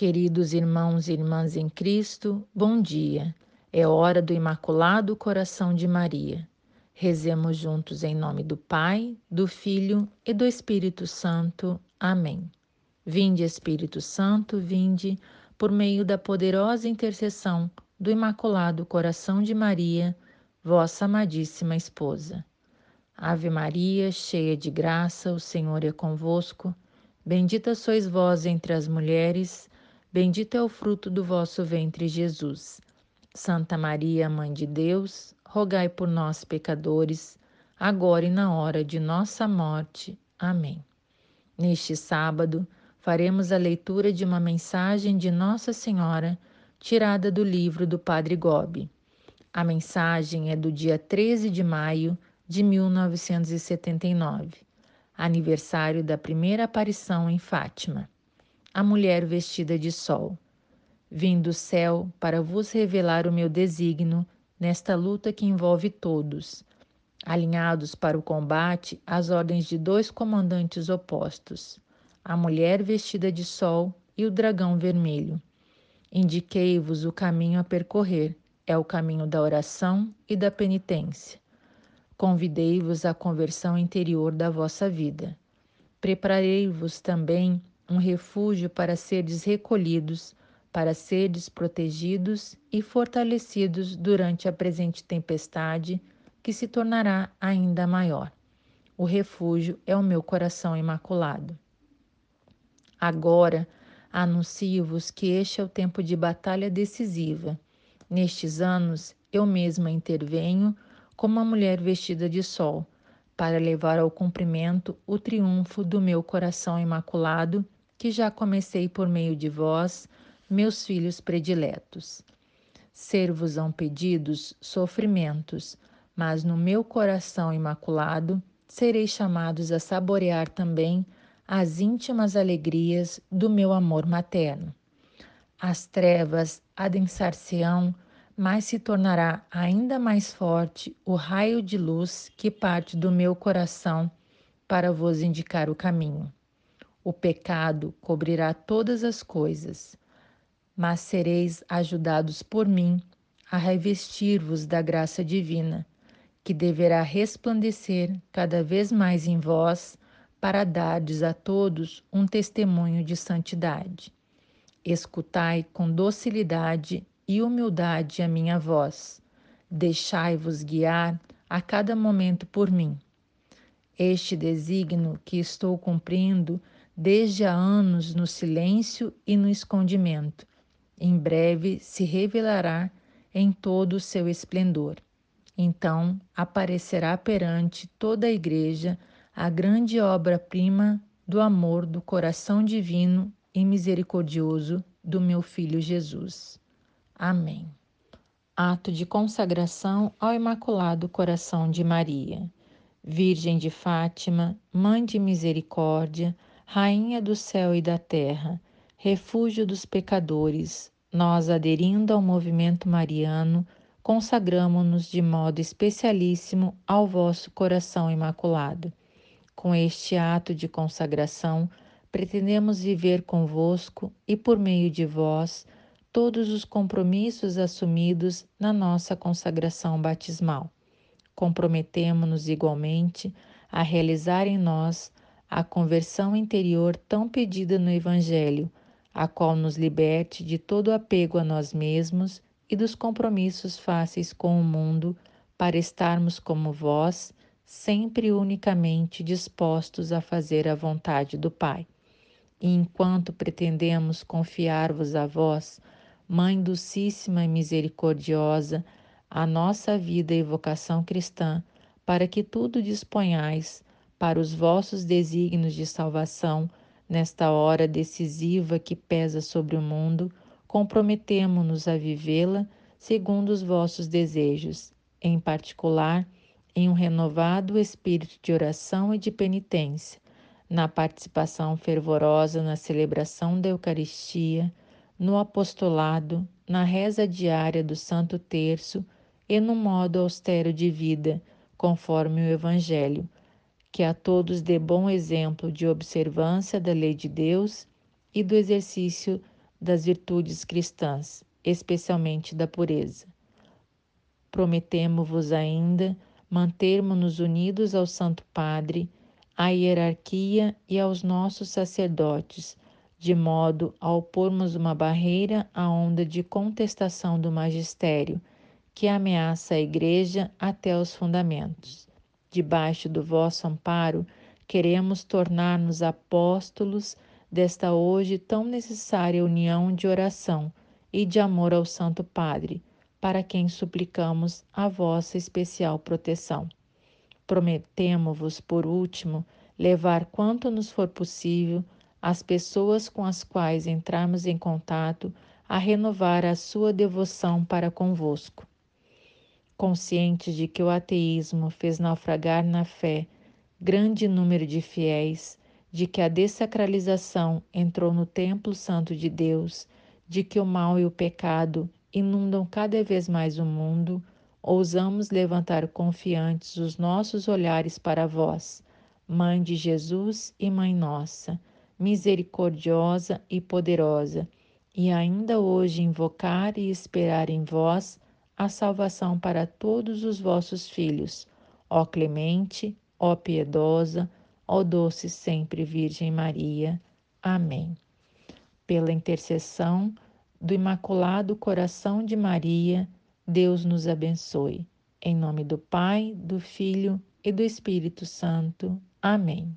Queridos irmãos e irmãs em Cristo, bom dia. É hora do Imaculado Coração de Maria. Rezemos juntos em nome do Pai, do Filho e do Espírito Santo. Amém. Vinde, Espírito Santo, vinde, por meio da poderosa intercessão do Imaculado Coração de Maria, vossa amadíssima esposa. Ave Maria, cheia de graça, o Senhor é convosco. Bendita sois vós entre as mulheres Bendito é o fruto do vosso ventre, Jesus. Santa Maria, Mãe de Deus, rogai por nós, pecadores, agora e na hora de nossa morte. Amém. Neste sábado, faremos a leitura de uma mensagem de Nossa Senhora, tirada do livro do Padre Gobi. A mensagem é do dia 13 de maio de 1979, aniversário da primeira aparição em Fátima a mulher vestida de sol. Vim do céu para vos revelar o meu desígnio nesta luta que envolve todos, alinhados para o combate às ordens de dois comandantes opostos, a mulher vestida de sol e o dragão vermelho. Indiquei-vos o caminho a percorrer, é o caminho da oração e da penitência. Convidei-vos à conversão interior da vossa vida. Preparei-vos também um refúgio para seres recolhidos, para seres protegidos e fortalecidos durante a presente tempestade, que se tornará ainda maior. O refúgio é o meu coração imaculado. Agora, anuncio-vos que este é o tempo de batalha decisiva. Nestes anos, eu mesma intervenho como uma mulher vestida de sol, para levar ao cumprimento o triunfo do meu coração imaculado que já comecei por meio de vós, meus filhos prediletos. Ser-vos-ão pedidos sofrimentos, mas no meu coração imaculado sereis chamados a saborear também as íntimas alegrias do meu amor materno. As trevas adensar-se-ão, mas se tornará ainda mais forte o raio de luz que parte do meu coração para vos indicar o caminho. O pecado cobrirá todas as coisas, mas sereis ajudados por mim a revestir-vos da graça divina, que deverá resplandecer cada vez mais em vós para dardes a todos um testemunho de santidade. Escutai com docilidade e humildade a minha voz. Deixai-vos guiar a cada momento por mim. Este desígnio que estou cumprindo desde há anos no silêncio e no escondimento. Em breve se revelará em todo o seu esplendor. Então aparecerá perante toda a Igreja a grande obra-prima do amor do coração divino e misericordioso do meu Filho Jesus. Amém. Ato de consagração ao Imaculado Coração de Maria. Virgem de Fátima, Mãe de Misericórdia, Rainha do céu e da terra, refúgio dos pecadores, nós, aderindo ao movimento mariano, consagramo-nos de modo especialíssimo ao vosso coração imaculado. Com este ato de consagração, pretendemos viver convosco e, por meio de vós, todos os compromissos assumidos na nossa consagração batismal. Comprometemo-nos igualmente a realizar em nós a conversão interior tão pedida no Evangelho, a qual nos liberte de todo apego a nós mesmos e dos compromissos fáceis com o mundo, para estarmos como vós, sempre unicamente dispostos a fazer a vontade do Pai. E enquanto pretendemos confiar-vos a vós, Mãe Dulcíssima e Misericordiosa, a nossa vida e vocação cristã, para que tudo disponhais para os vossos desígnios de salvação, nesta hora decisiva que pesa sobre o mundo, comprometemo-nos a vivê-la segundo os vossos desejos, em particular, em um renovado espírito de oração e de penitência, na participação fervorosa na celebração da Eucaristia, no apostolado, na reza diária do Santo Terço e no modo austero de vida, conforme o Evangelho que a todos dê bom exemplo de observância da lei de Deus e do exercício das virtudes cristãs, especialmente da pureza. Prometemos-vos ainda mantermos-nos unidos ao Santo Padre, à hierarquia e aos nossos sacerdotes, de modo a opormos uma barreira à onda de contestação do magistério que ameaça a Igreja até os fundamentos. Debaixo do vosso amparo, queremos tornar-nos apóstolos desta hoje tão necessária união de oração e de amor ao Santo Padre, para quem suplicamos a vossa especial proteção. Prometemo-vos, por último, levar quanto nos for possível as pessoas com as quais entrarmos em contato a renovar a sua devoção para convosco. Conscientes de que o ateísmo fez naufragar na fé grande número de fiéis, de que a dessacralização entrou no templo santo de Deus, de que o mal e o pecado inundam cada vez mais o mundo, ousamos levantar confiantes os nossos olhares para vós, Mãe de Jesus e Mãe nossa, misericordiosa e poderosa, e ainda hoje invocar e esperar em vós a salvação para todos os vossos filhos, ó clemente, ó piedosa, ó doce sempre Virgem Maria. Amém. Pela intercessão do Imaculado Coração de Maria, Deus nos abençoe. Em nome do Pai, do Filho e do Espírito Santo. Amém.